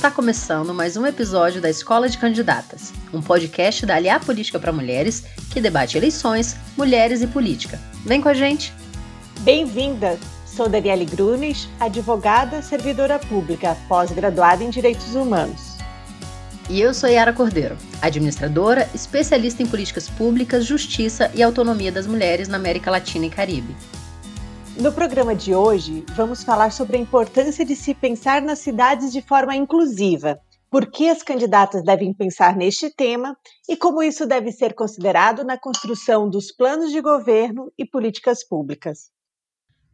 Está começando mais um episódio da Escola de Candidatas, um podcast da Aliar Política para Mulheres que debate eleições, mulheres e política. Vem com a gente! Bem-vinda! Sou Daniele Grunes, advogada, servidora pública, pós-graduada em Direitos Humanos. E eu sou Yara Cordeiro, administradora, especialista em políticas públicas, justiça e autonomia das mulheres na América Latina e Caribe. No programa de hoje, vamos falar sobre a importância de se pensar nas cidades de forma inclusiva, por que as candidatas devem pensar neste tema e como isso deve ser considerado na construção dos planos de governo e políticas públicas.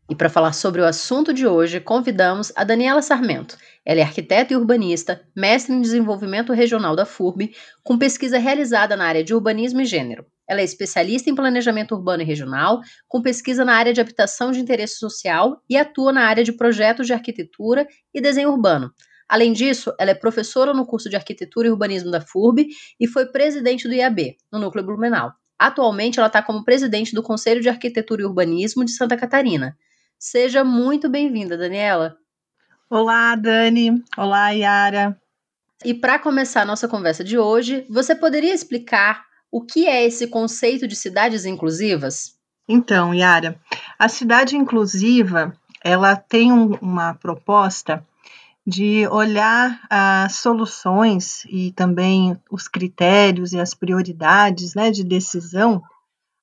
E para falar sobre o assunto de hoje, convidamos a Daniela Sarmento. Ela é arquiteta e urbanista, mestre em desenvolvimento regional da FURB, com pesquisa realizada na área de urbanismo e gênero. Ela é especialista em planejamento urbano e regional, com pesquisa na área de habitação de interesse social e atua na área de projetos de arquitetura e desenho urbano. Além disso, ela é professora no curso de Arquitetura e Urbanismo da FURB e foi presidente do IAB, no Núcleo Blumenau. Atualmente, ela está como presidente do Conselho de Arquitetura e Urbanismo de Santa Catarina. Seja muito bem-vinda, Daniela. Olá, Dani. Olá, Yara. E para começar a nossa conversa de hoje, você poderia explicar o que é esse conceito de cidades inclusivas? Então, Yara, a cidade inclusiva, ela tem um, uma proposta de olhar as soluções e também os critérios e as prioridades né, de decisão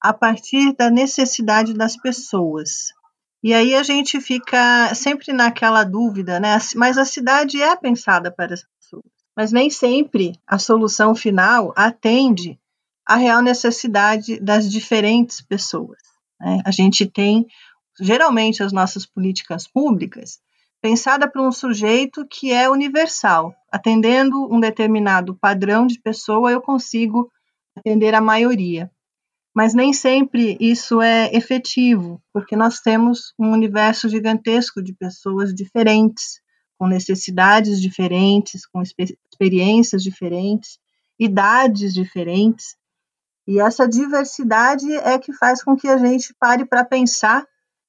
a partir da necessidade das pessoas. E aí a gente fica sempre naquela dúvida, né? Mas a cidade é pensada para as pessoas, mas nem sempre a solução final atende à real necessidade das diferentes pessoas. Né? A gente tem, geralmente, as nossas políticas públicas pensada para um sujeito que é universal, atendendo um determinado padrão de pessoa, eu consigo atender a maioria mas nem sempre isso é efetivo, porque nós temos um universo gigantesco de pessoas diferentes, com necessidades diferentes, com experiências diferentes, idades diferentes. E essa diversidade é que faz com que a gente pare para pensar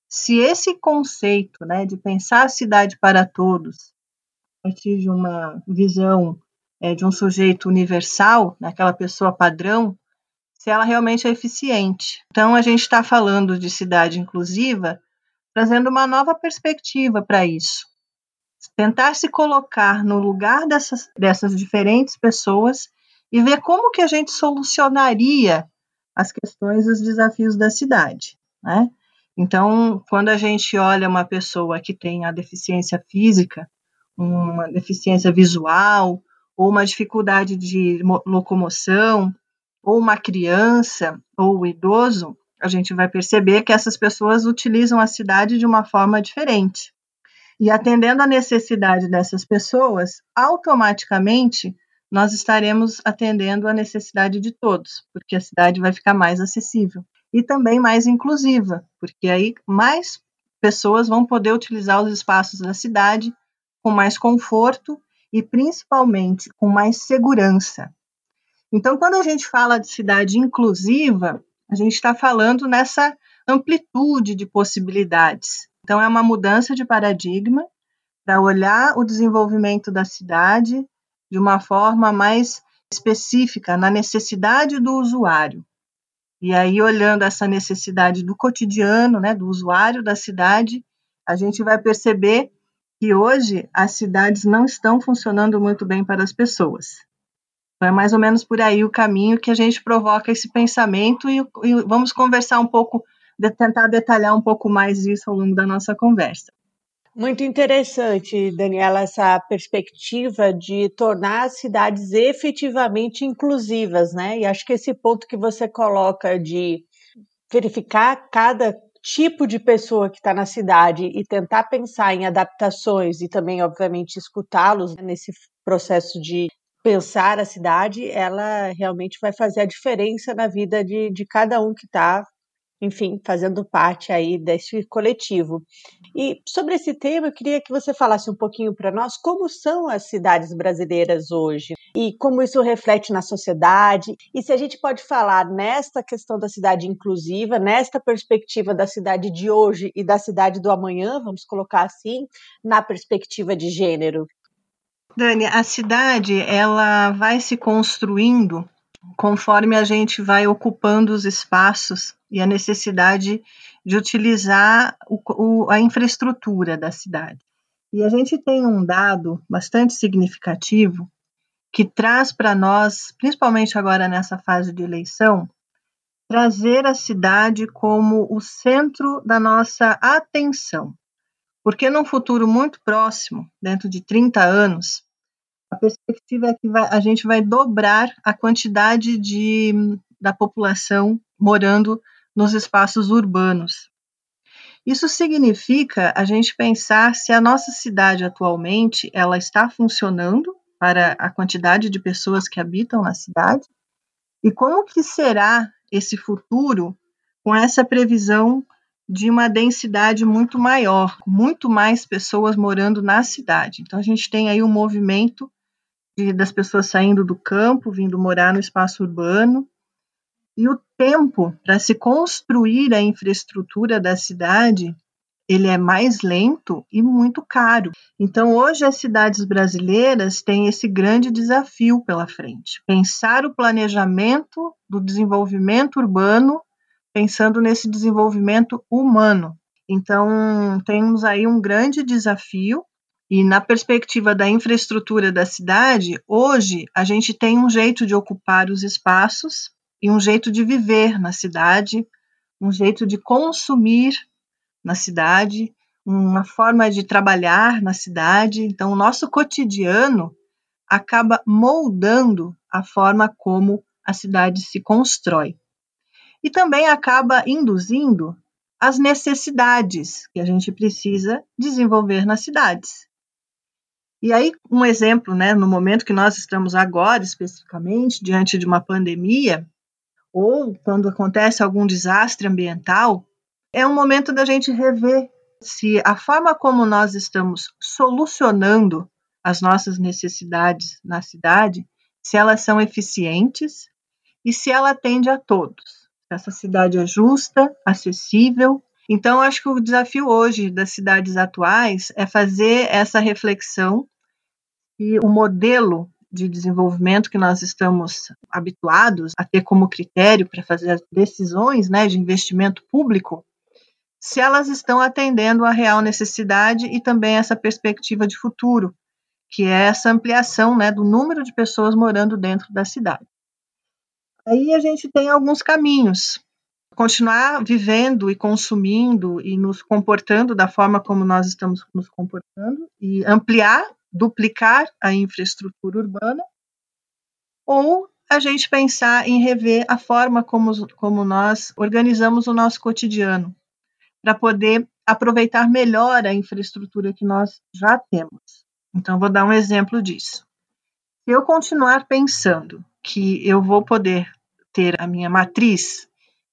se esse conceito né, de pensar a cidade para todos, a partir de uma visão é, de um sujeito universal, naquela pessoa padrão, se ela realmente é eficiente. Então, a gente está falando de cidade inclusiva, trazendo uma nova perspectiva para isso. Tentar se colocar no lugar dessas, dessas diferentes pessoas e ver como que a gente solucionaria as questões os desafios da cidade, né? Então, quando a gente olha uma pessoa que tem a deficiência física, uma deficiência visual, ou uma dificuldade de locomoção, ou uma criança ou o idoso, a gente vai perceber que essas pessoas utilizam a cidade de uma forma diferente. E atendendo à necessidade dessas pessoas, automaticamente nós estaremos atendendo à necessidade de todos, porque a cidade vai ficar mais acessível e também mais inclusiva, porque aí mais pessoas vão poder utilizar os espaços da cidade com mais conforto e principalmente com mais segurança. Então, quando a gente fala de cidade inclusiva, a gente está falando nessa amplitude de possibilidades. Então, é uma mudança de paradigma para olhar o desenvolvimento da cidade de uma forma mais específica, na necessidade do usuário. E aí, olhando essa necessidade do cotidiano, né, do usuário da cidade, a gente vai perceber que hoje as cidades não estão funcionando muito bem para as pessoas. Então, é mais ou menos por aí o caminho que a gente provoca esse pensamento e, e vamos conversar um pouco, de, tentar detalhar um pouco mais isso ao longo da nossa conversa. Muito interessante, Daniela, essa perspectiva de tornar as cidades efetivamente inclusivas, né? E acho que esse ponto que você coloca de verificar cada tipo de pessoa que está na cidade e tentar pensar em adaptações e também, obviamente, escutá-los nesse processo de pensar a cidade, ela realmente vai fazer a diferença na vida de, de cada um que está, enfim, fazendo parte aí desse coletivo. E sobre esse tema, eu queria que você falasse um pouquinho para nós como são as cidades brasileiras hoje e como isso reflete na sociedade, e se a gente pode falar nesta questão da cidade inclusiva, nesta perspectiva da cidade de hoje e da cidade do amanhã, vamos colocar assim, na perspectiva de gênero. Dani, a cidade ela vai se construindo conforme a gente vai ocupando os espaços e a necessidade de utilizar o, o, a infraestrutura da cidade. E a gente tem um dado bastante significativo que traz para nós, principalmente agora nessa fase de eleição, trazer a cidade como o centro da nossa atenção. Porque num futuro muito próximo, dentro de 30 anos, a perspectiva é que vai, a gente vai dobrar a quantidade de, da população morando nos espaços urbanos. Isso significa a gente pensar se a nossa cidade atualmente ela está funcionando para a quantidade de pessoas que habitam na cidade e como que será esse futuro com essa previsão de uma densidade muito maior, muito mais pessoas morando na cidade. Então a gente tem aí um movimento de, das pessoas saindo do campo, vindo morar no espaço urbano, e o tempo para se construir a infraestrutura da cidade ele é mais lento e muito caro. Então, hoje as cidades brasileiras têm esse grande desafio pela frente: pensar o planejamento do desenvolvimento urbano, pensando nesse desenvolvimento humano. Então, temos aí um grande desafio. E na perspectiva da infraestrutura da cidade, hoje a gente tem um jeito de ocupar os espaços e um jeito de viver na cidade, um jeito de consumir na cidade, uma forma de trabalhar na cidade. Então, o nosso cotidiano acaba moldando a forma como a cidade se constrói. E também acaba induzindo as necessidades que a gente precisa desenvolver nas cidades. E aí, um exemplo, né, no momento que nós estamos agora, especificamente, diante de uma pandemia, ou quando acontece algum desastre ambiental, é um momento da gente rever se a forma como nós estamos solucionando as nossas necessidades na cidade, se elas são eficientes e se ela atende a todos. Essa cidade é justa, acessível. Então, acho que o desafio hoje das cidades atuais é fazer essa reflexão e o modelo de desenvolvimento que nós estamos habituados a ter como critério para fazer as decisões né, de investimento público, se elas estão atendendo à real necessidade e também essa perspectiva de futuro, que é essa ampliação né, do número de pessoas morando dentro da cidade. Aí a gente tem alguns caminhos. Continuar vivendo e consumindo e nos comportando da forma como nós estamos nos comportando e ampliar duplicar a infraestrutura urbana, ou a gente pensar em rever a forma como, como nós organizamos o nosso cotidiano, para poder aproveitar melhor a infraestrutura que nós já temos. Então, vou dar um exemplo disso. Se eu continuar pensando que eu vou poder ter a minha matriz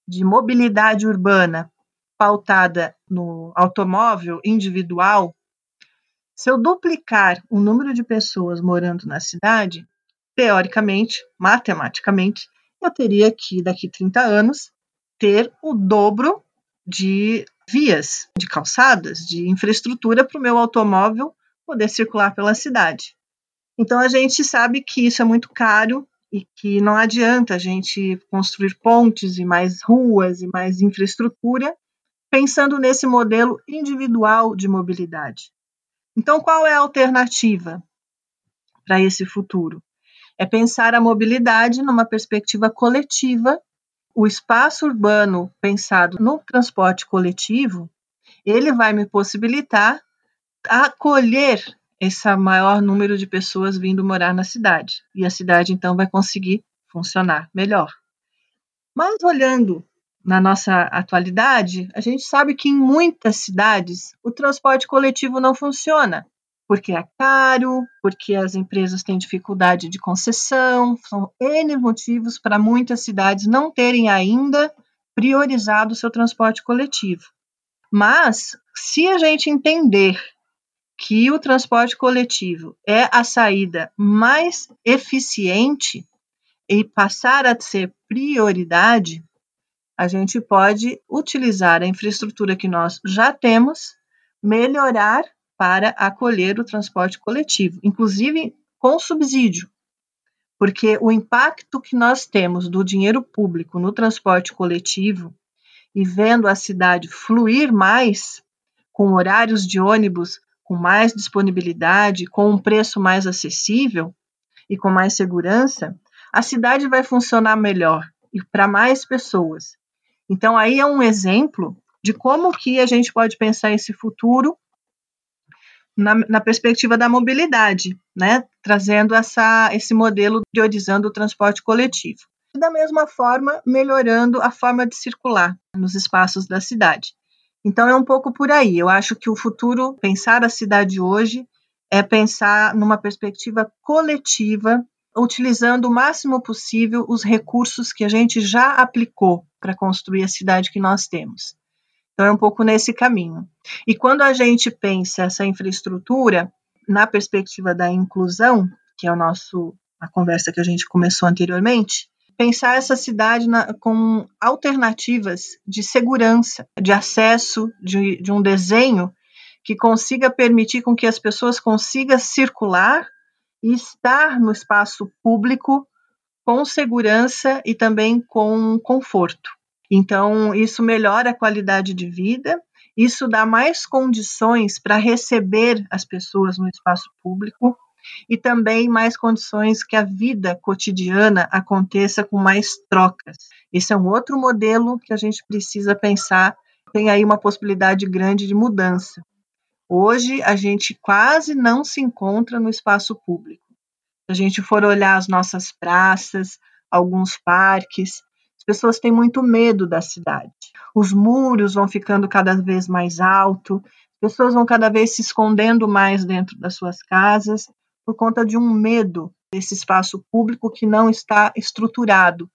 de mobilidade urbana pautada no automóvel individual, se eu duplicar o número de pessoas morando na cidade, teoricamente, matematicamente, eu teria que, daqui 30 anos, ter o dobro de vias, de calçadas, de infraestrutura para o meu automóvel poder circular pela cidade. Então a gente sabe que isso é muito caro e que não adianta a gente construir pontes e mais ruas e mais infraestrutura pensando nesse modelo individual de mobilidade. Então, qual é a alternativa para esse futuro? É pensar a mobilidade numa perspectiva coletiva. O espaço urbano pensado no transporte coletivo, ele vai me possibilitar acolher esse maior número de pessoas vindo morar na cidade. E a cidade, então, vai conseguir funcionar melhor. Mas olhando na nossa atualidade, a gente sabe que em muitas cidades o transporte coletivo não funciona, porque é caro, porque as empresas têm dificuldade de concessão, são N motivos para muitas cidades não terem ainda priorizado o seu transporte coletivo. Mas, se a gente entender que o transporte coletivo é a saída mais eficiente e passar a ser prioridade, a gente pode utilizar a infraestrutura que nós já temos, melhorar para acolher o transporte coletivo, inclusive com subsídio, porque o impacto que nós temos do dinheiro público no transporte coletivo e vendo a cidade fluir mais, com horários de ônibus com mais disponibilidade, com um preço mais acessível e com mais segurança, a cidade vai funcionar melhor e para mais pessoas. Então aí é um exemplo de como que a gente pode pensar esse futuro na, na perspectiva da mobilidade, né? trazendo essa, esse modelo priorizando o transporte coletivo. E da mesma forma, melhorando a forma de circular nos espaços da cidade. Então é um pouco por aí. Eu acho que o futuro, pensar a cidade hoje, é pensar numa perspectiva coletiva, utilizando o máximo possível os recursos que a gente já aplicou para construir a cidade que nós temos. Então é um pouco nesse caminho. E quando a gente pensa essa infraestrutura na perspectiva da inclusão, que é o nosso a conversa que a gente começou anteriormente, pensar essa cidade na, com alternativas de segurança, de acesso, de, de um desenho que consiga permitir com que as pessoas consigam circular e estar no espaço público com segurança e também com conforto. Então, isso melhora a qualidade de vida, isso dá mais condições para receber as pessoas no espaço público e também mais condições que a vida cotidiana aconteça com mais trocas. Esse é um outro modelo que a gente precisa pensar. Tem aí uma possibilidade grande de mudança. Hoje a gente quase não se encontra no espaço público. A gente for olhar as nossas praças, alguns parques, as pessoas têm muito medo da cidade. Os muros vão ficando cada vez mais altos, as pessoas vão cada vez se escondendo mais dentro das suas casas por conta de um medo desse espaço público que não está estruturado.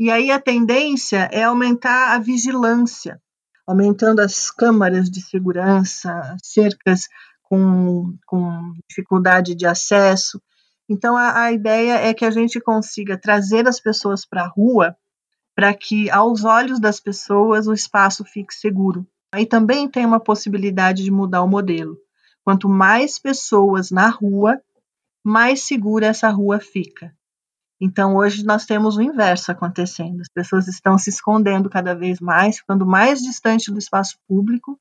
E aí a tendência é aumentar a vigilância, aumentando as câmaras de segurança, cercas com, com dificuldade de acesso. Então, a, a, ideia é que a gente consiga trazer as pessoas para a rua para que, aos olhos das pessoas, o espaço fique seguro. Aí também tem uma possibilidade de mudar o modelo. Quanto mais pessoas na rua, mais segura essa rua fica. Então, hoje nós temos o inverso acontecendo. As pessoas estão se escondendo cada vez mais, ficando mais distante do espaço público,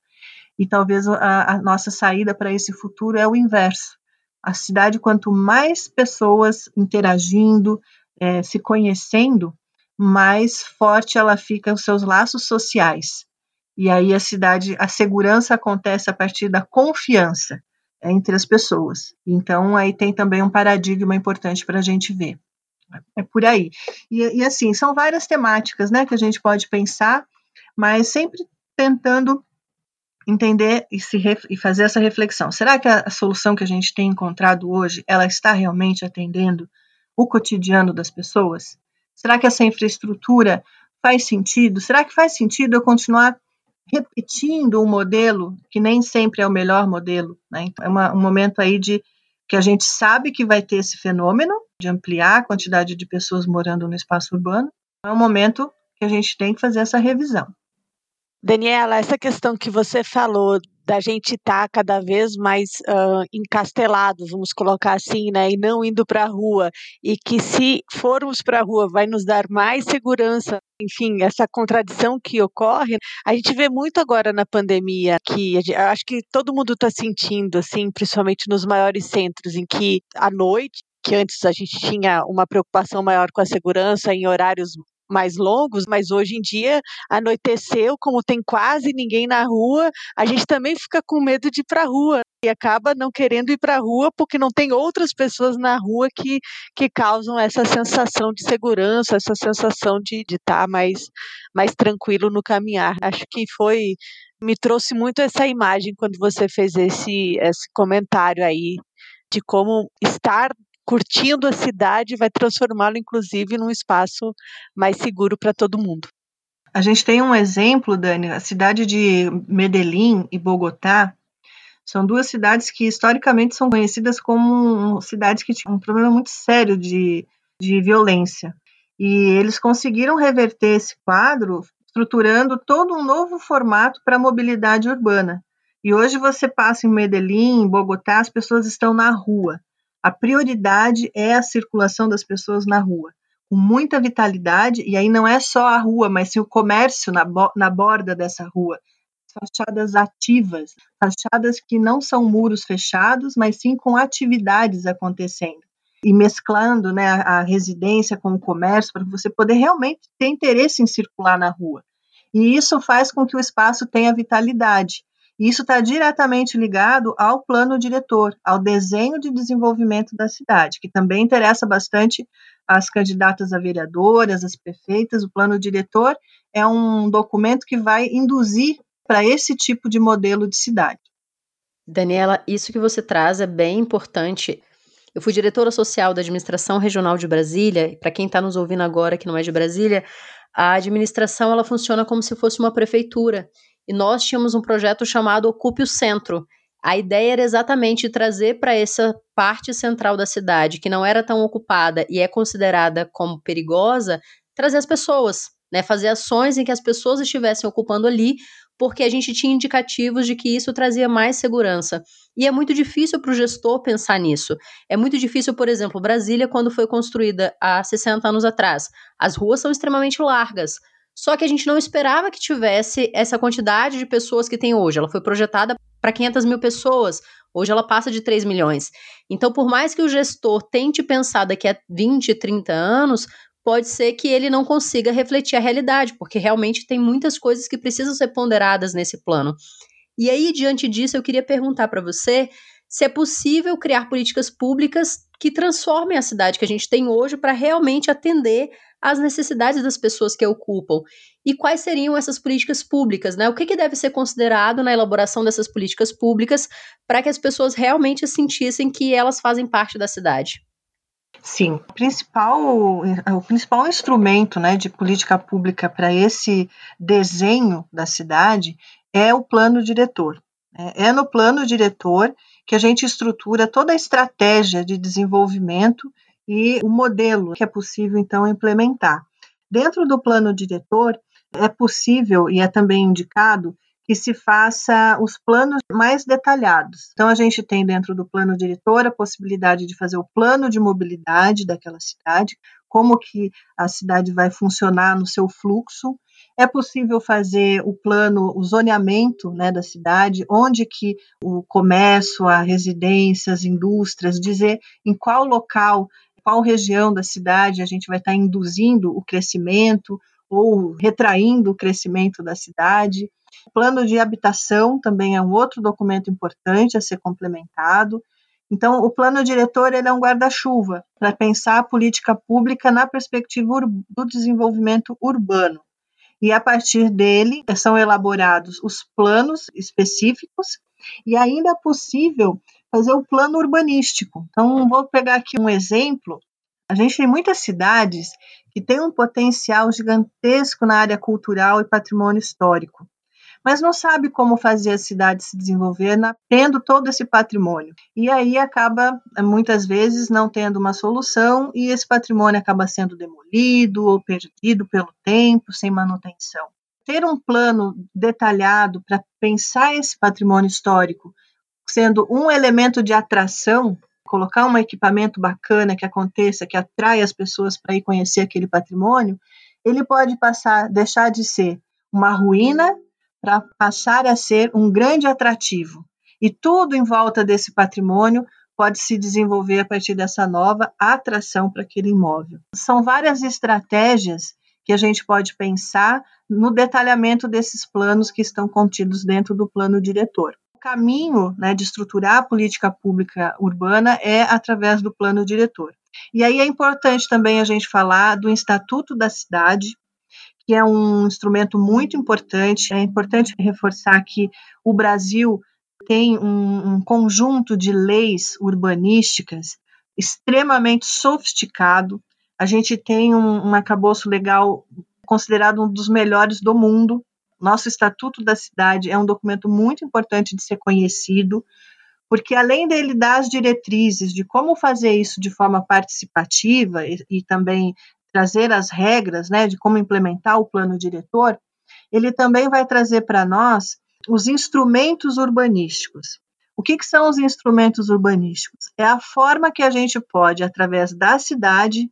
e talvez a, a nossa saída para esse futuro é o inverso. A cidade, quanto mais pessoas interagindo, é, se conhecendo, mais forte ela fica os seus laços sociais. E aí a cidade, a segurança acontece a partir da confiança entre as pessoas. Então aí tem também um paradigma importante para a gente ver. É por aí. E, e, assim, são várias temáticas né, que a gente pode pensar, mas sempre tentando entender e, se e fazer essa reflexão. Será que a, a solução que a gente tem encontrado hoje, ela está realmente atendendo o cotidiano das pessoas? Será que essa infraestrutura faz sentido? Será que faz sentido eu continuar repetindo um modelo que nem sempre é o melhor modelo? Né? Então, é uma, um momento aí de que a gente sabe que vai ter esse fenômeno de ampliar a quantidade de pessoas morando no espaço urbano. É um momento que a gente tem que fazer essa revisão. Daniela, essa questão que você falou da gente estar tá cada vez mais uh, encastelados, vamos colocar assim, né, e não indo para a rua, e que se formos para a rua vai nos dar mais segurança, enfim, essa contradição que ocorre, a gente vê muito agora na pandemia, que acho que todo mundo está sentindo, assim, principalmente nos maiores centros, em que à noite que antes a gente tinha uma preocupação maior com a segurança em horários mais longos, mas hoje em dia anoiteceu, como tem quase ninguém na rua, a gente também fica com medo de ir para a rua e acaba não querendo ir para a rua porque não tem outras pessoas na rua que, que causam essa sensação de segurança, essa sensação de estar tá mais, mais tranquilo no caminhar. Acho que foi me trouxe muito essa imagem quando você fez esse, esse comentário aí de como estar curtindo a cidade vai transformá-lo, inclusive, num espaço mais seguro para todo mundo. A gente tem um exemplo, Dani, a cidade de Medellín e Bogotá são duas cidades que historicamente são conhecidas como cidades que tinham um problema muito sério de, de violência. E eles conseguiram reverter esse quadro estruturando todo um novo formato para a mobilidade urbana. E hoje você passa em Medellín, em Bogotá, as pessoas estão na rua. A prioridade é a circulação das pessoas na rua, com muita vitalidade, e aí não é só a rua, mas sim o comércio na, na borda dessa rua. Fachadas ativas, fachadas que não são muros fechados, mas sim com atividades acontecendo e mesclando né, a, residência com o comércio para você poder realmente ter interesse em circular na rua. E isso faz com que o espaço tenha vitalidade. E isso está diretamente ligado ao plano diretor, ao desenho de desenvolvimento da cidade, que também interessa bastante as candidatas a vereadoras, as prefeitas. O plano diretor é um documento que vai induzir para esse tipo de modelo de cidade. Daniela, isso que você traz é bem importante. Eu fui diretora social da Administração Regional de Brasília. Para quem está nos ouvindo agora que não é de Brasília, a administração ela funciona como se fosse uma prefeitura e nós tínhamos um projeto chamado Ocupe o Centro. A ideia era exatamente trazer para essa parte central da cidade, que não era tão ocupada e é considerada como perigosa, trazer as pessoas, né, fazer ações em que as pessoas estivessem ocupando ali, porque a gente tinha indicativos de que isso trazia mais segurança. E é muito difícil para o gestor pensar nisso. É muito difícil, por exemplo, Brasília, quando foi construída há 60 anos atrás. As ruas são extremamente largas. Só que a gente não esperava que tivesse essa quantidade de pessoas que tem hoje. Ela foi projetada para 500 mil pessoas, hoje ela passa de 3 milhões. Então, por mais que o gestor tente pensar daqui a 20, 30 anos, pode ser que ele não consiga refletir a realidade, porque realmente tem muitas coisas que precisam ser ponderadas nesse plano. E aí, diante disso, eu queria perguntar para você se é possível criar políticas públicas que transformem a cidade que a gente tem hoje para realmente atender às necessidades das pessoas que a ocupam. E quais seriam essas políticas públicas, né? O que, que deve ser considerado na elaboração dessas políticas públicas para que as pessoas realmente sentissem que elas fazem parte da cidade? Sim, o principal, o principal instrumento né, de política pública para esse desenho da cidade é o plano diretor. É, é no plano diretor que a gente estrutura toda a estratégia de desenvolvimento e o modelo que é possível, então, implementar. Dentro do plano diretor, é possível e é também indicado que se faça os planos mais detalhados. Então, a gente tem dentro do plano diretor a possibilidade de fazer o plano de mobilidade daquela cidade, como que a cidade vai funcionar no seu fluxo, é possível fazer o plano, o zoneamento né, da cidade, onde que o comércio, a residência, as indústrias, dizer em qual local, qual região da cidade a gente vai estar induzindo o crescimento ou retraindo o crescimento da cidade. O plano de habitação também é um outro documento importante a ser complementado. Então, o plano diretor ele é um guarda-chuva para pensar a política pública na perspectiva do desenvolvimento urbano e a partir dele são elaborados os planos específicos e ainda é possível fazer o plano urbanístico. Então, vou pegar aqui um exemplo. A gente tem muitas cidades que têm um potencial gigantesco na área cultural e patrimônio histórico mas não sabe como fazer a cidade se desenvolver na, tendo todo esse patrimônio. E aí acaba, muitas vezes, não tendo uma solução e esse patrimônio acaba sendo demolido ou perdido pelo tempo, sem manutenção. Ter um plano detalhado para pensar esse patrimônio histórico sendo um elemento de atração colocar um equipamento bacana que aconteça, que atrai as pessoas para ir conhecer aquele patrimônio, ele pode passar, deixar de ser uma ruína para passar a ser um grande atrativo. E tudo em volta desse patrimônio pode se desenvolver a partir dessa nova atração para aquele imóvel. São várias estratégias que a gente pode pensar no detalhamento desses planos que estão contidos dentro do plano diretor. O caminho né, de estruturar a política pública urbana é através do plano diretor. E aí é importante também a gente falar do Estatuto da Cidade, que é um instrumento muito importante. É importante reforçar que o Brasil tem um, um conjunto de leis urbanísticas extremamente sofisticado. A gente tem um, um arcabouço legal considerado um dos melhores do mundo. Nosso Estatuto da Cidade é um documento muito importante de ser conhecido, porque além dele dar as diretrizes de como fazer isso de forma participativa e, e também trazer as regras né, de como implementar o plano diretor, ele também vai trazer para nós os instrumentos urbanísticos. O que, que, são os instrumentos urbanísticos? É a forma que a gente pode, através da cidade,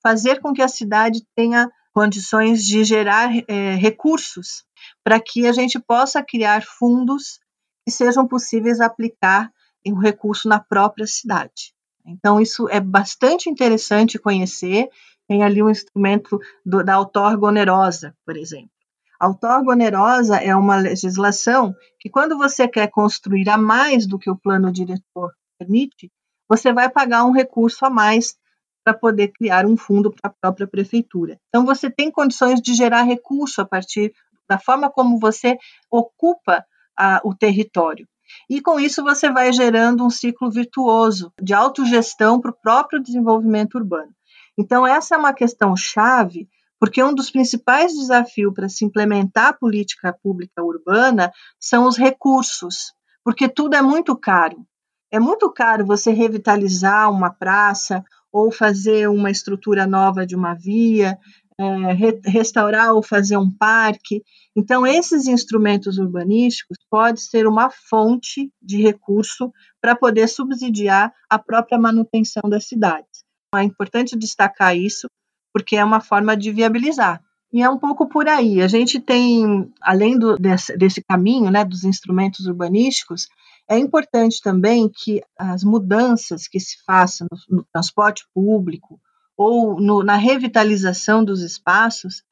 fazer com que a cidade tenha condições de gerar é, recursos para que a gente possa criar fundos que sejam possíveis aplicar o recurso na própria cidade. Então, isso é bastante interessante conhecer. Tem ali um instrumento do, da outorga onerosa, por exemplo. A outorga onerosa é uma legislação que, quando você quer construir a mais do que o plano diretor permite, você vai pagar um recurso a mais para poder criar um fundo para a própria prefeitura. Então, você tem condições de gerar recurso a partir da forma como você ocupa a, o território. E com isso você vai gerando um ciclo virtuoso de autogestão para o próprio desenvolvimento urbano. Então, essa é uma questão chave, porque um dos principais desafios para se implementar a política pública urbana são os recursos, porque tudo é muito caro. É muito caro você revitalizar uma praça ou fazer uma estrutura nova de uma via, é, re, restaurar ou fazer um parque. Então, esses instrumentos urbanísticos podem ser uma fonte de recurso para poder subsidiar a própria manutenção das cidades. É importante destacar isso, porque é uma forma de viabilizar. E é um pouco por aí. A gente tem, além do, desse, desse caminho né, dos instrumentos urbanísticos, é importante também que as mudanças que se façam no, no transporte público, ou no, na revitalização dos espaços,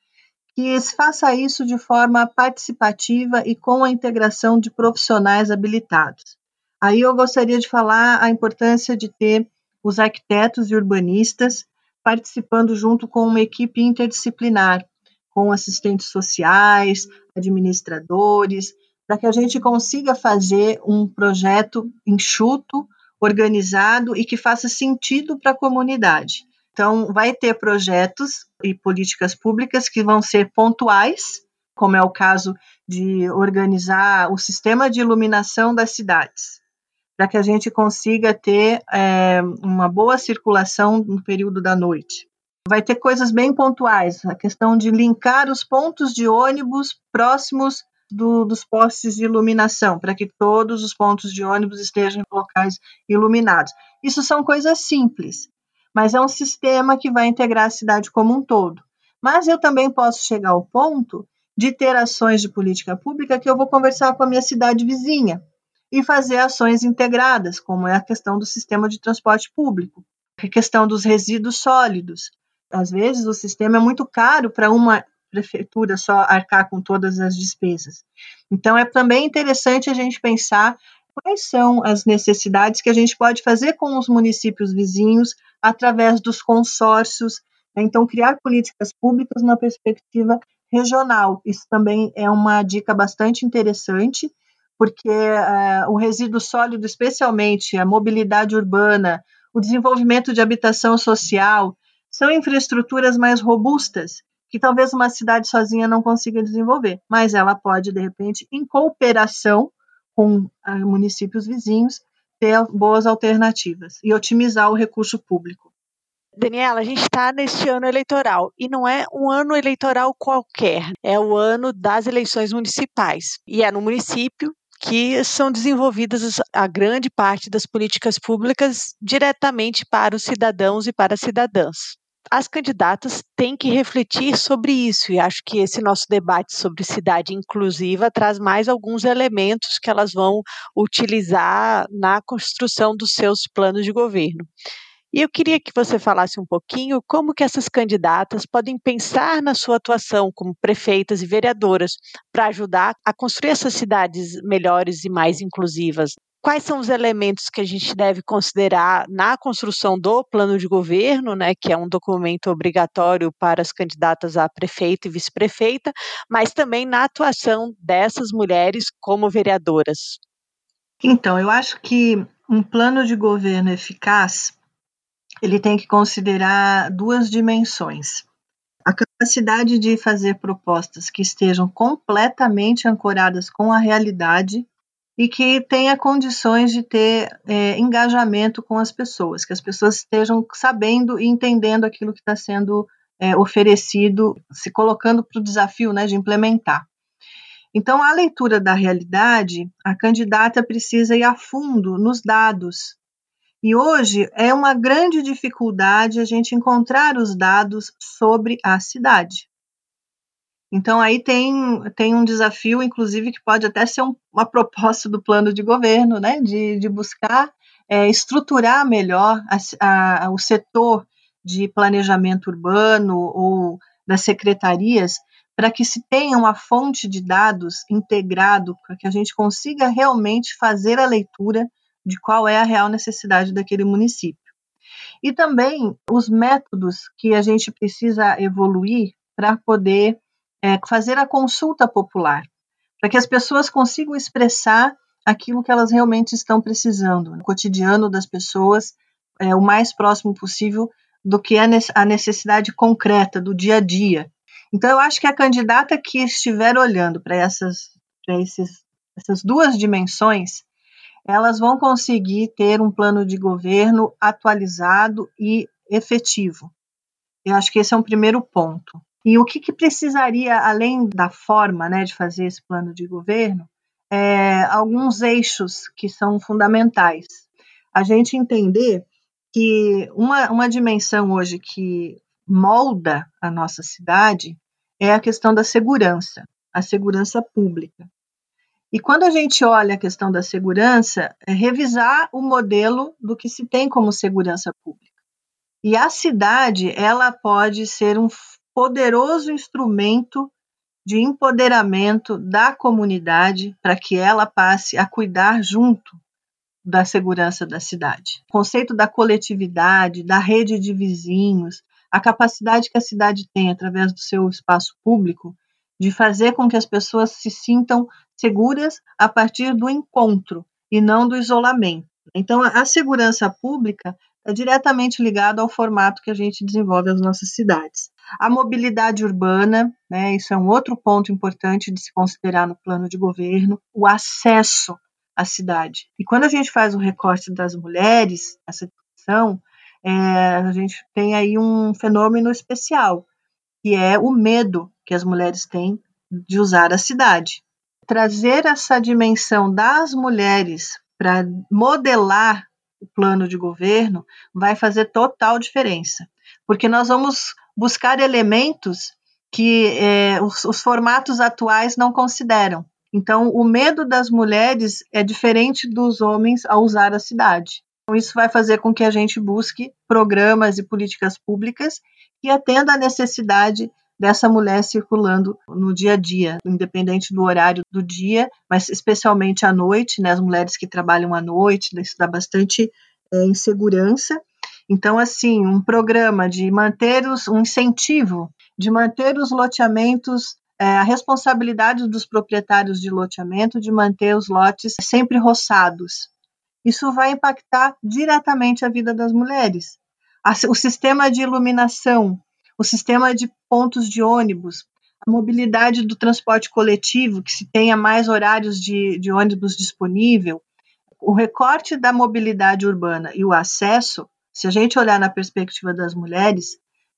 que se faça isso de forma participativa e com a integração de profissionais habilitados. Aí eu gostaria de falar a importância de ter os arquitetos e urbanistas participando junto com uma equipe interdisciplinar, com assistentes sociais, administradores, para que a gente consiga fazer um projeto enxuto, organizado e que faça sentido para a comunidade. Então, vai ter projetos e políticas públicas que vão ser pontuais, como é o caso de organizar o sistema de iluminação das cidades, para que a gente consiga ter é, uma boa circulação no período da noite. Vai ter coisas bem pontuais, a questão de linkar os pontos de ônibus próximos do, dos postes de iluminação, para que todos os pontos de ônibus estejam em locais iluminados. Isso são coisas simples, mas é um sistema que vai integrar a cidade como um todo. Mas eu também posso chegar ao ponto de ter ações de política pública que eu vou conversar com a minha cidade vizinha e fazer ações integradas, como é a questão do sistema de transporte público, a questão dos resíduos sólidos. Às vezes o sistema é muito caro para uma prefeitura só arcar com todas as despesas. Então é também interessante a gente pensar quais são as necessidades que a gente pode fazer com os municípios vizinhos através dos consórcios. Né? Então, criar políticas públicas na perspectiva regional. Isso também é uma dica bastante interessante, porque uh, o resíduo sólido, especialmente a mobilidade urbana, o desenvolvimento de habitação social, são infraestruturas mais robustas que talvez uma cidade sozinha não consiga desenvolver, mas ela pode, de repente, em cooperação com uh, municípios vizinhos, ter boas alternativas e otimizar o recurso público. Daniela, a gente está neste ano eleitoral e não é um ano eleitoral qualquer, é o ano das eleições municipais. E é no município que são desenvolvidas a grande parte das políticas públicas diretamente para os cidadãos e para as cidadãs as candidatas têm que refletir sobre isso, e acho que esse nosso debate sobre cidade inclusiva traz mais alguns elementos que elas vão utilizar na construção dos seus planos de governo. E eu queria que você falasse um pouquinho como que essas candidatas podem pensar na sua atuação como prefeitas e vereadoras para ajudar a construir essas cidades melhores e mais inclusivas quais são os elementos que a gente deve considerar na construção do plano de governo, né, que é um documento obrigatório para as candidatas a prefeito e vice-prefeita, mas também na atuação dessas mulheres como vereadoras. Então, eu acho que um plano de governo eficaz ele tem que considerar duas dimensões. A capacidade de fazer propostas que estejam completamente ancoradas com a realidade e que tenha condições de ter é, engajamento com as pessoas, que as pessoas estejam sabendo e entendendo aquilo que está sendo é, oferecido, se colocando para o desafio né, de implementar. Então, a leitura da realidade, a candidata precisa ir a fundo nos dados. E hoje é uma grande dificuldade a gente encontrar os dados sobre a cidade. Então, aí tem, tem um desafio, inclusive, que pode até ser um, uma proposta do plano de governo, né, de, de buscar é, estruturar melhor a, a, o setor de planejamento urbano ou das secretarias para que se tenha uma fonte de dados integrado, para que a gente consiga realmente fazer a leitura de qual é a real necessidade daquele município. E também os métodos que a gente precisa evoluir para poder é, fazer a consulta popular, para que as pessoas consigam expressar aquilo que elas realmente estão precisando, no cotidiano das pessoas, é, o mais próximo possível do que é a necessidade concreta do dia a dia. Então, eu acho que a candidata que estiver olhando para essas, essas duas dimensões, elas vão conseguir ter um plano de governo atualizado e efetivo. Eu acho que esse é um primeiro ponto. E o que, que precisaria, além da forma né, de fazer esse plano de governo, é, alguns eixos que são fundamentais. A gente entender que uma, uma dimensão hoje que molda a nossa cidade é a questão da segurança, a segurança pública. E quando a gente olha a questão da segurança, é revisar o modelo do que se tem como segurança pública. E a cidade, ela pode ser um poderoso instrumento de empoderamento da comunidade para que ela passe a cuidar junto da segurança da cidade. O conceito da coletividade, da rede de vizinhos, a capacidade que a cidade tem através do seu espaço público de fazer com que as pessoas se sintam seguras a partir do encontro e não do isolamento. Então, a segurança pública é diretamente ligada ao formato que a gente desenvolve as nossas cidades. A mobilidade urbana, né, isso é um outro ponto importante de se considerar no plano de governo, o acesso à cidade. E quando a gente faz o recorte das mulheres, essa discussão, é, a gente tem aí um fenômeno especial, que é o medo que as mulheres têm de usar a cidade. Trazer essa dimensão das mulheres para modelar o plano de governo vai fazer total diferença, porque nós vamos buscar elementos que é, os, os formatos atuais não consideram. Então, o medo das mulheres é diferente dos homens ao usar a cidade. Então, isso vai fazer com que a gente busque programas e políticas públicas que atendam à necessidade dessa mulher circulando no dia a dia, independente do horário do dia, mas especialmente à noite, né, as mulheres que trabalham à noite, isso dá bastante é, insegurança. Então, assim, um programa de manter os, um incentivo de manter os loteamentos, é, a responsabilidade dos proprietários de loteamento de manter os lotes sempre roçados. Isso vai impactar diretamente a vida das mulheres. O sistema de iluminação, o sistema de pontos de ônibus, a mobilidade do transporte coletivo, que se tenha mais horários de, de ônibus disponível, o recorte da mobilidade urbana e o acesso se a gente olhar na perspectiva das mulheres,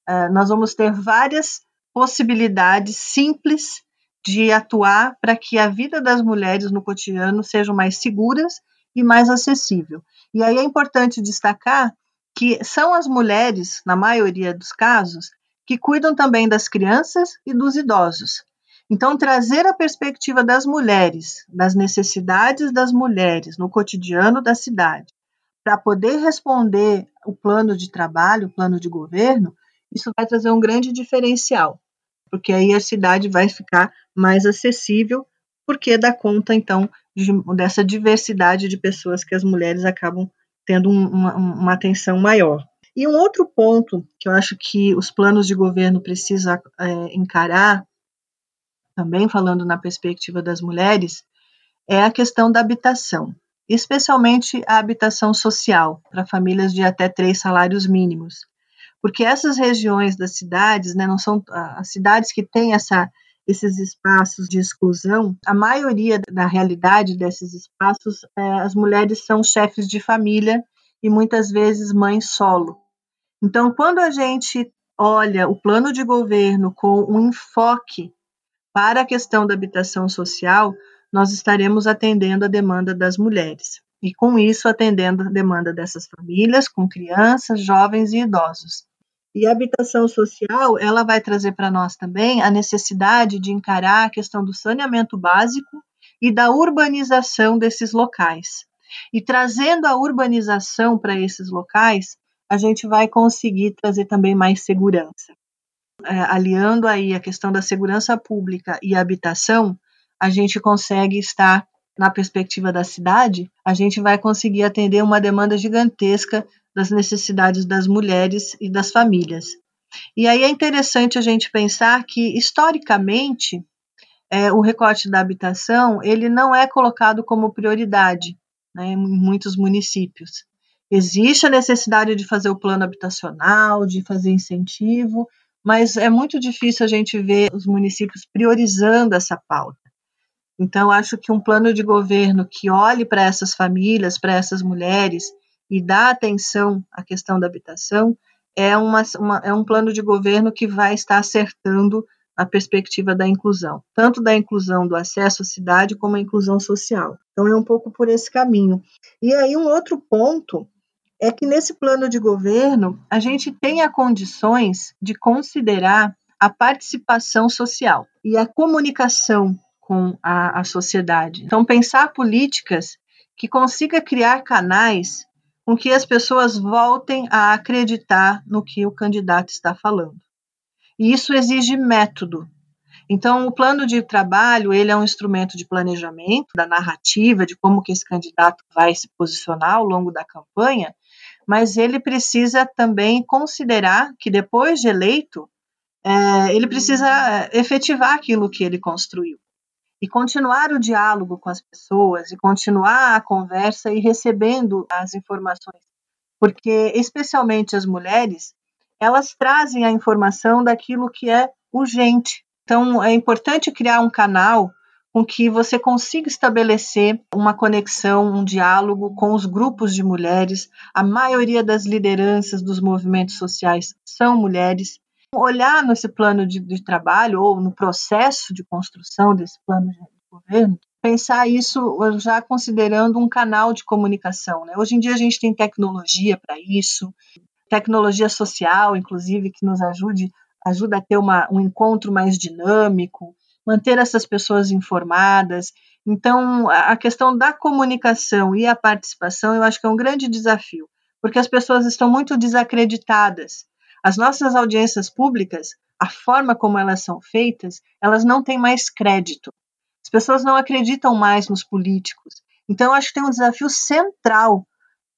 uh, nós vamos ter várias possibilidades simples de atuar para que a vida das mulheres no cotidiano sejam mais seguras e mais acessível. E aí é importante destacar que são as mulheres, na maioria dos casos, que cuidam também das crianças e dos idosos. Então, trazer a perspectiva das mulheres, das necessidades das mulheres no cotidiano da cidade, para poder responder o plano de trabalho, o plano de governo, isso vai trazer um grande diferencial, porque aí a cidade vai ficar mais acessível, porque dá conta, então, de, dessa diversidade de pessoas que as mulheres acabam tendo um, uma, uma atenção maior. E um outro ponto que eu acho que os planos de governo precisam é, encarar, também falando na perspectiva das mulheres, é a questão da habitação especialmente a habitação social para famílias de até três salários mínimos, porque essas regiões das cidades, né, não são as cidades que têm essa, esses espaços de exclusão, a maioria da realidade desses espaços, é, as mulheres são chefes de família e muitas vezes mães solo. Então, quando a gente olha o plano de governo com um enfoque para a questão da habitação social, nós estaremos atendendo a demanda das mulheres. E com isso, atendendo a demanda dessas famílias, com crianças, jovens e idosos. E a habitação social, ela vai trazer para nós também a necessidade de encarar a questão do saneamento básico e da urbanização desses locais. E trazendo a urbanização para esses locais, a gente vai conseguir trazer também mais segurança. É, aliando aí a questão da segurança pública e habitação, a gente consegue estar na perspectiva da cidade, a gente vai conseguir atender uma demanda gigantesca das necessidades das mulheres e das famílias. E aí é interessante a gente pensar que historicamente é, o recorte da habitação ele não é colocado como prioridade né, em muitos municípios. Existe a necessidade de fazer o plano habitacional, de fazer incentivo, mas é muito difícil a gente ver os municípios priorizando essa pauta. Então, acho que um plano de governo que olhe para essas famílias, para essas mulheres e dá atenção à questão da habitação é, uma, uma, é um plano de governo que vai estar acertando a perspectiva da inclusão, tanto da inclusão do acesso à cidade como a inclusão social. Então, é um pouco por esse caminho. E aí, um outro ponto é que nesse plano de governo a gente tenha condições de considerar a participação social e a comunicação com a, a sociedade. Então, pensar políticas que consiga criar canais com que as pessoas voltem a acreditar no que o candidato está falando. E isso exige método. Então, o plano de trabalho, ele é um instrumento de planejamento da narrativa, de como que esse candidato vai se posicionar ao longo da campanha, mas ele precisa também considerar que depois de eleito, é, ele precisa é, efetivar aquilo que ele construiu. E continuar o diálogo com as pessoas e continuar a conversa e recebendo as informações, porque especialmente as mulheres, elas trazem a informação daquilo que é urgente. Então é importante criar um canal com que você consiga estabelecer uma conexão, um diálogo com os grupos de mulheres. A maioria das lideranças dos movimentos sociais são mulheres. Olhar nesse plano de, de trabalho ou no processo de construção desse plano de governo, pensar isso já considerando um canal de comunicação. Né? Hoje em dia a gente tem tecnologia para isso, tecnologia social, inclusive, que nos ajude ajuda a ter uma, um encontro mais dinâmico, manter essas pessoas informadas. Então, a questão da comunicação e a participação, eu acho que é um grande desafio, porque as pessoas estão muito desacreditadas. As nossas audiências públicas, a forma como elas são feitas, elas não têm mais crédito. As pessoas não acreditam mais nos políticos. Então, eu acho que tem um desafio central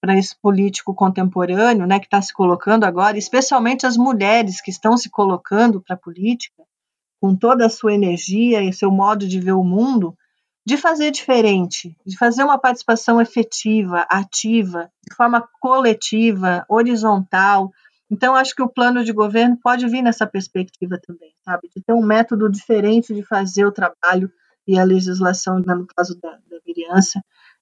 para esse político contemporâneo, né, que está se colocando agora, especialmente as mulheres que estão se colocando para a política, com toda a sua energia e seu modo de ver o mundo, de fazer diferente, de fazer uma participação efetiva, ativa, de forma coletiva, horizontal. Então, acho que o plano de governo pode vir nessa perspectiva também, sabe? De ter um método diferente de fazer o trabalho e a legislação, no caso da, da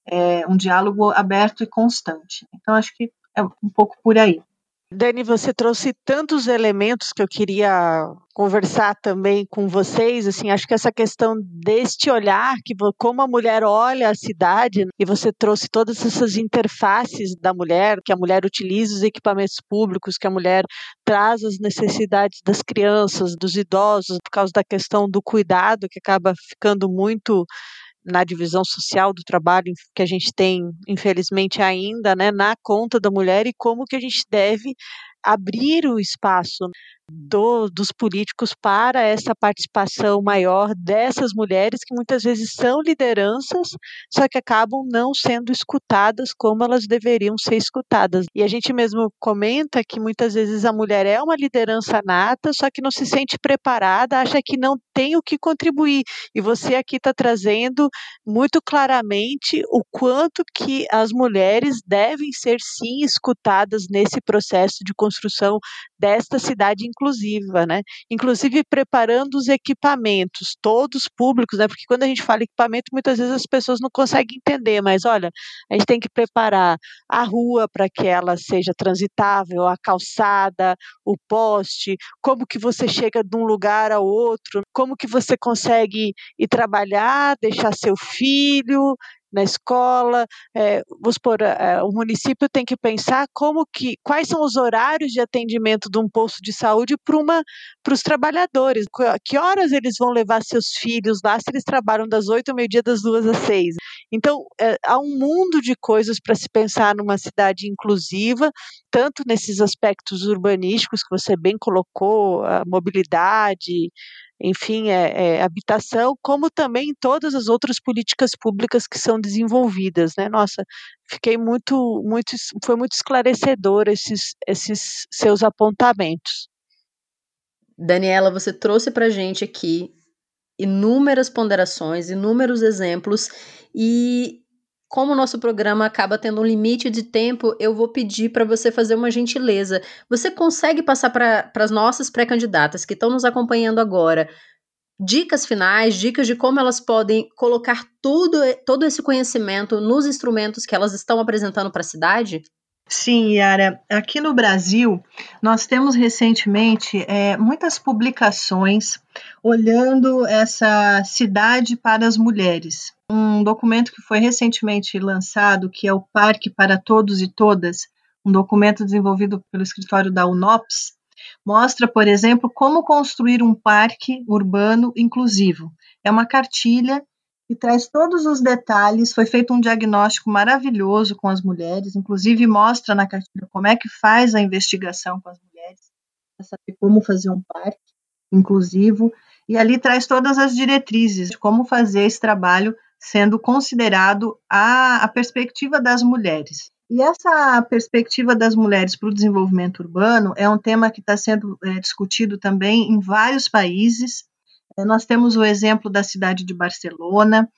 é um diálogo aberto e constante. Então, acho que é um pouco por aí. Dani, você trouxe tantos elementos que eu queria conversar também com vocês, assim, acho que essa questão deste olhar, que como a mulher olha a cidade, e você trouxe todas essas interfaces da mulher, que a mulher utiliza os equipamentos públicos, que a mulher traz as necessidades das crianças, dos idosos, por causa da questão do cuidado, que acaba ficando muito na divisão social do trabalho que a gente tem, infelizmente ainda, né, na conta da mulher e como que a gente deve abrir o espaço do, dos políticos para essa participação maior dessas mulheres que muitas vezes são lideranças, só que acabam não sendo escutadas como elas deveriam ser escutadas. E a gente mesmo comenta que muitas vezes a mulher é uma liderança nata, só que não se sente preparada, acha que não tem o que contribuir. E você aqui está trazendo muito claramente o quanto que as mulheres devem ser sim escutadas nesse processo de construção desta cidade inclusiva, né? Inclusive preparando os equipamentos, todos públicos, né? Porque quando a gente fala equipamento, muitas vezes as pessoas não conseguem entender, mas olha, a gente tem que preparar a rua para que ela seja transitável, a calçada, o poste, como que você chega de um lugar ao outro, como que você consegue ir trabalhar, deixar seu filho, na escola, é, vamos supor, é, o município tem que pensar como que, quais são os horários de atendimento de um posto de saúde para os trabalhadores, que horas eles vão levar seus filhos lá se eles trabalham das oito ao meio-dia, das duas às seis. Então, é, há um mundo de coisas para se pensar numa cidade inclusiva, tanto nesses aspectos urbanísticos que você bem colocou, a mobilidade, enfim, é, é, habitação, como também todas as outras políticas públicas que são desenvolvidas, né? Nossa, fiquei muito, muito, foi muito esclarecedor esses, esses seus apontamentos. Daniela, você trouxe para gente aqui inúmeras ponderações, inúmeros exemplos e como o nosso programa acaba tendo um limite de tempo, eu vou pedir para você fazer uma gentileza. Você consegue passar para as nossas pré-candidatas que estão nos acompanhando agora dicas finais, dicas de como elas podem colocar tudo, todo esse conhecimento nos instrumentos que elas estão apresentando para a cidade? Sim, Yara. Aqui no Brasil, nós temos recentemente é, muitas publicações olhando essa cidade para as mulheres. Um documento que foi recentemente lançado, que é o Parque para Todos e Todas, um documento desenvolvido pelo escritório da UNOPS, mostra, por exemplo, como construir um parque urbano inclusivo. É uma cartilha traz todos os detalhes. Foi feito um diagnóstico maravilhoso com as mulheres, inclusive mostra na cartilha como é que faz a investigação com as mulheres, para saber como fazer um parque inclusivo. E ali traz todas as diretrizes de como fazer esse trabalho, sendo considerado a, a perspectiva das mulheres. E essa perspectiva das mulheres para o desenvolvimento urbano é um tema que está sendo é, discutido também em vários países. É, nós temos o exemplo da cidade de Barcelona,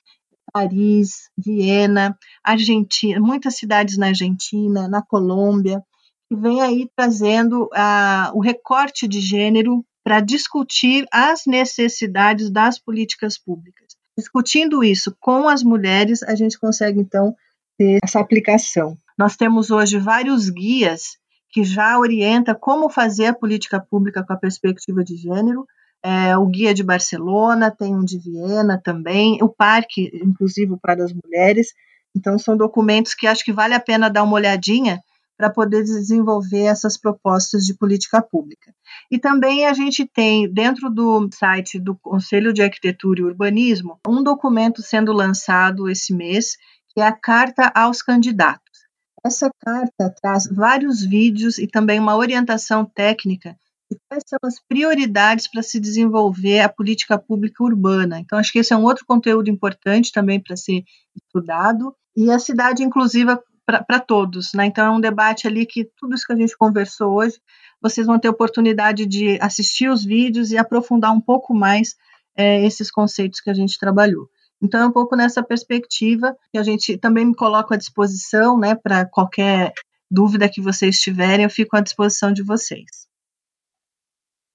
Paris, Viena, Argentina, muitas cidades na Argentina, na Colômbia, que vem aí trazendo ah, o recorte de gênero para discutir as necessidades das políticas públicas. Discutindo isso com as mulheres, a gente consegue então ter essa aplicação. Nós temos hoje vários guias que já orienta como fazer a política pública com a perspectiva de gênero, é, o Guia de Barcelona, tem um de Viena também, o Parque, inclusive para as mulheres. Então, são documentos que acho que vale a pena dar uma olhadinha para poder desenvolver essas propostas de política pública. E também a gente tem, dentro do site do Conselho de Arquitetura e Urbanismo, um documento sendo lançado esse mês, que é a Carta aos Candidatos. Essa carta traz vários vídeos e também uma orientação técnica e quais são as prioridades para se desenvolver a política pública urbana. Então, acho que esse é um outro conteúdo importante também para ser estudado. E a cidade inclusiva para todos. Né? Então, é um debate ali que tudo isso que a gente conversou hoje, vocês vão ter oportunidade de assistir os vídeos e aprofundar um pouco mais é, esses conceitos que a gente trabalhou. Então, é um pouco nessa perspectiva que a gente também me coloca à disposição, né, para qualquer dúvida que vocês tiverem, eu fico à disposição de vocês.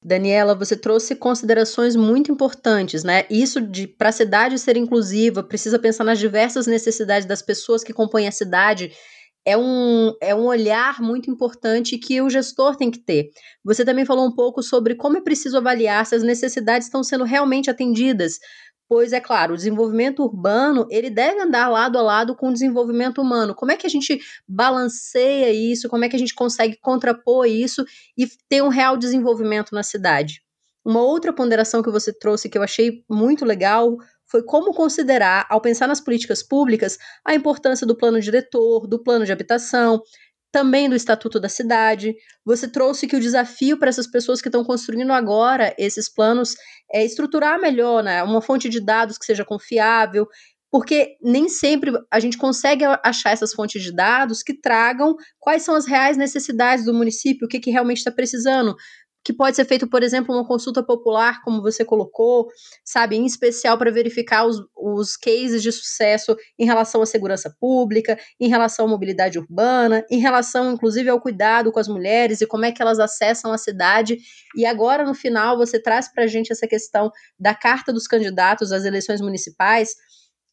Daniela, você trouxe considerações muito importantes, né? Isso de para a cidade ser inclusiva, precisa pensar nas diversas necessidades das pessoas que compõem a cidade. É um, é um olhar muito importante que o gestor tem que ter. Você também falou um pouco sobre como é preciso avaliar se as necessidades estão sendo realmente atendidas, pois é claro, o desenvolvimento urbano ele deve andar lado a lado com o desenvolvimento humano. Como é que a gente balanceia isso? Como é que a gente consegue contrapor isso e ter um real desenvolvimento na cidade? Uma outra ponderação que você trouxe que eu achei muito legal foi como considerar, ao pensar nas políticas públicas, a importância do plano diretor, do plano de habitação, também do Estatuto da Cidade. Você trouxe que o desafio para essas pessoas que estão construindo agora esses planos é estruturar melhor, né? Uma fonte de dados que seja confiável, porque nem sempre a gente consegue achar essas fontes de dados que tragam quais são as reais necessidades do município, o que, que realmente está precisando. Que pode ser feito, por exemplo, uma consulta popular, como você colocou, sabe, em especial para verificar os, os cases de sucesso em relação à segurança pública, em relação à mobilidade urbana, em relação, inclusive, ao cuidado com as mulheres e como é que elas acessam a cidade. E agora, no final, você traz para a gente essa questão da carta dos candidatos às eleições municipais.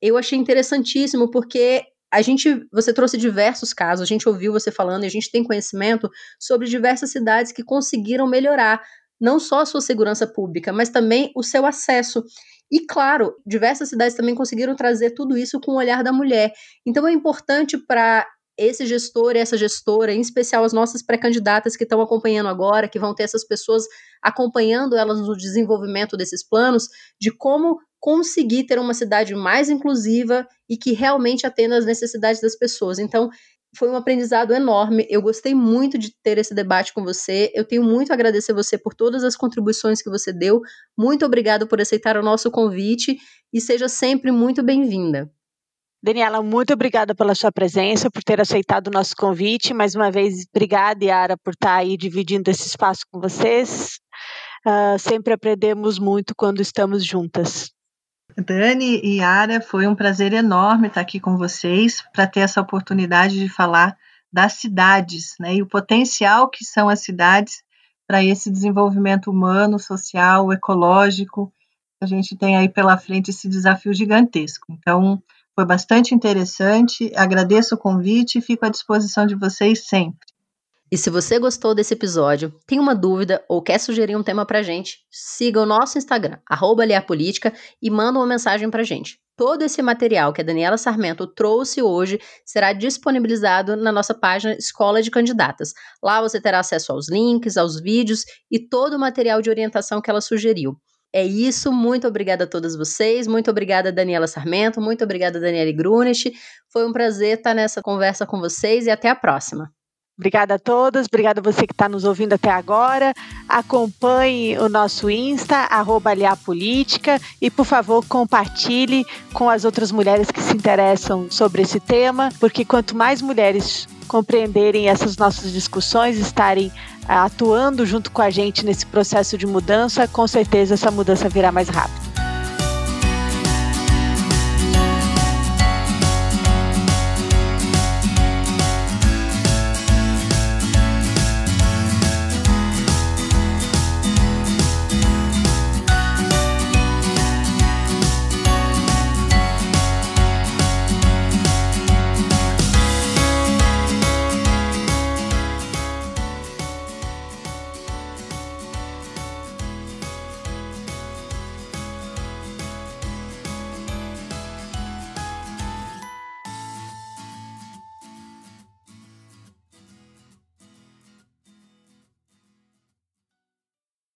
Eu achei interessantíssimo porque a gente, você trouxe diversos casos, a gente ouviu você falando e a gente tem conhecimento sobre diversas cidades que conseguiram melhorar não só a sua segurança pública, mas também o seu acesso. E claro, diversas cidades também conseguiram trazer tudo isso com o olhar da mulher. Então é importante para esse gestor e essa gestora, em especial as nossas pré-candidatas que estão acompanhando agora, que vão ter essas pessoas acompanhando elas no desenvolvimento desses planos, de como conseguir ter uma cidade mais inclusiva e que realmente atenda às necessidades das pessoas. Então, foi um aprendizado enorme. Eu gostei muito de ter esse debate com você. Eu tenho muito a agradecer você por todas as contribuições que você deu. Muito obrigado por aceitar o nosso convite e seja sempre muito bem-vinda. Daniela, muito obrigada pela sua presença, por ter aceitado o nosso convite. Mais uma vez, obrigada, Yara, por estar aí dividindo esse espaço com vocês. Uh, sempre aprendemos muito quando estamos juntas. Dani e Yara, foi um prazer enorme estar aqui com vocês para ter essa oportunidade de falar das cidades né, e o potencial que são as cidades para esse desenvolvimento humano, social, ecológico. A gente tem aí pela frente esse desafio gigantesco. Então, foi bastante interessante. Agradeço o convite e fico à disposição de vocês sempre. E se você gostou desse episódio, tem uma dúvida ou quer sugerir um tema pra gente, siga o nosso Instagram, arroba Política, e manda uma mensagem pra gente. Todo esse material que a Daniela Sarmento trouxe hoje será disponibilizado na nossa página Escola de Candidatas. Lá você terá acesso aos links, aos vídeos e todo o material de orientação que ela sugeriu. É isso, muito obrigada a todas vocês, muito obrigada Daniela Sarmento, muito obrigada Daniele Grunich. Foi um prazer estar nessa conversa com vocês e até a próxima. Obrigada a todas, obrigada a você que está nos ouvindo até agora. Acompanhe o nosso Insta, arroba e por favor compartilhe com as outras mulheres que se interessam sobre esse tema, porque quanto mais mulheres compreenderem essas nossas discussões, estarem atuando junto com a gente nesse processo de mudança, com certeza essa mudança virá mais rápido.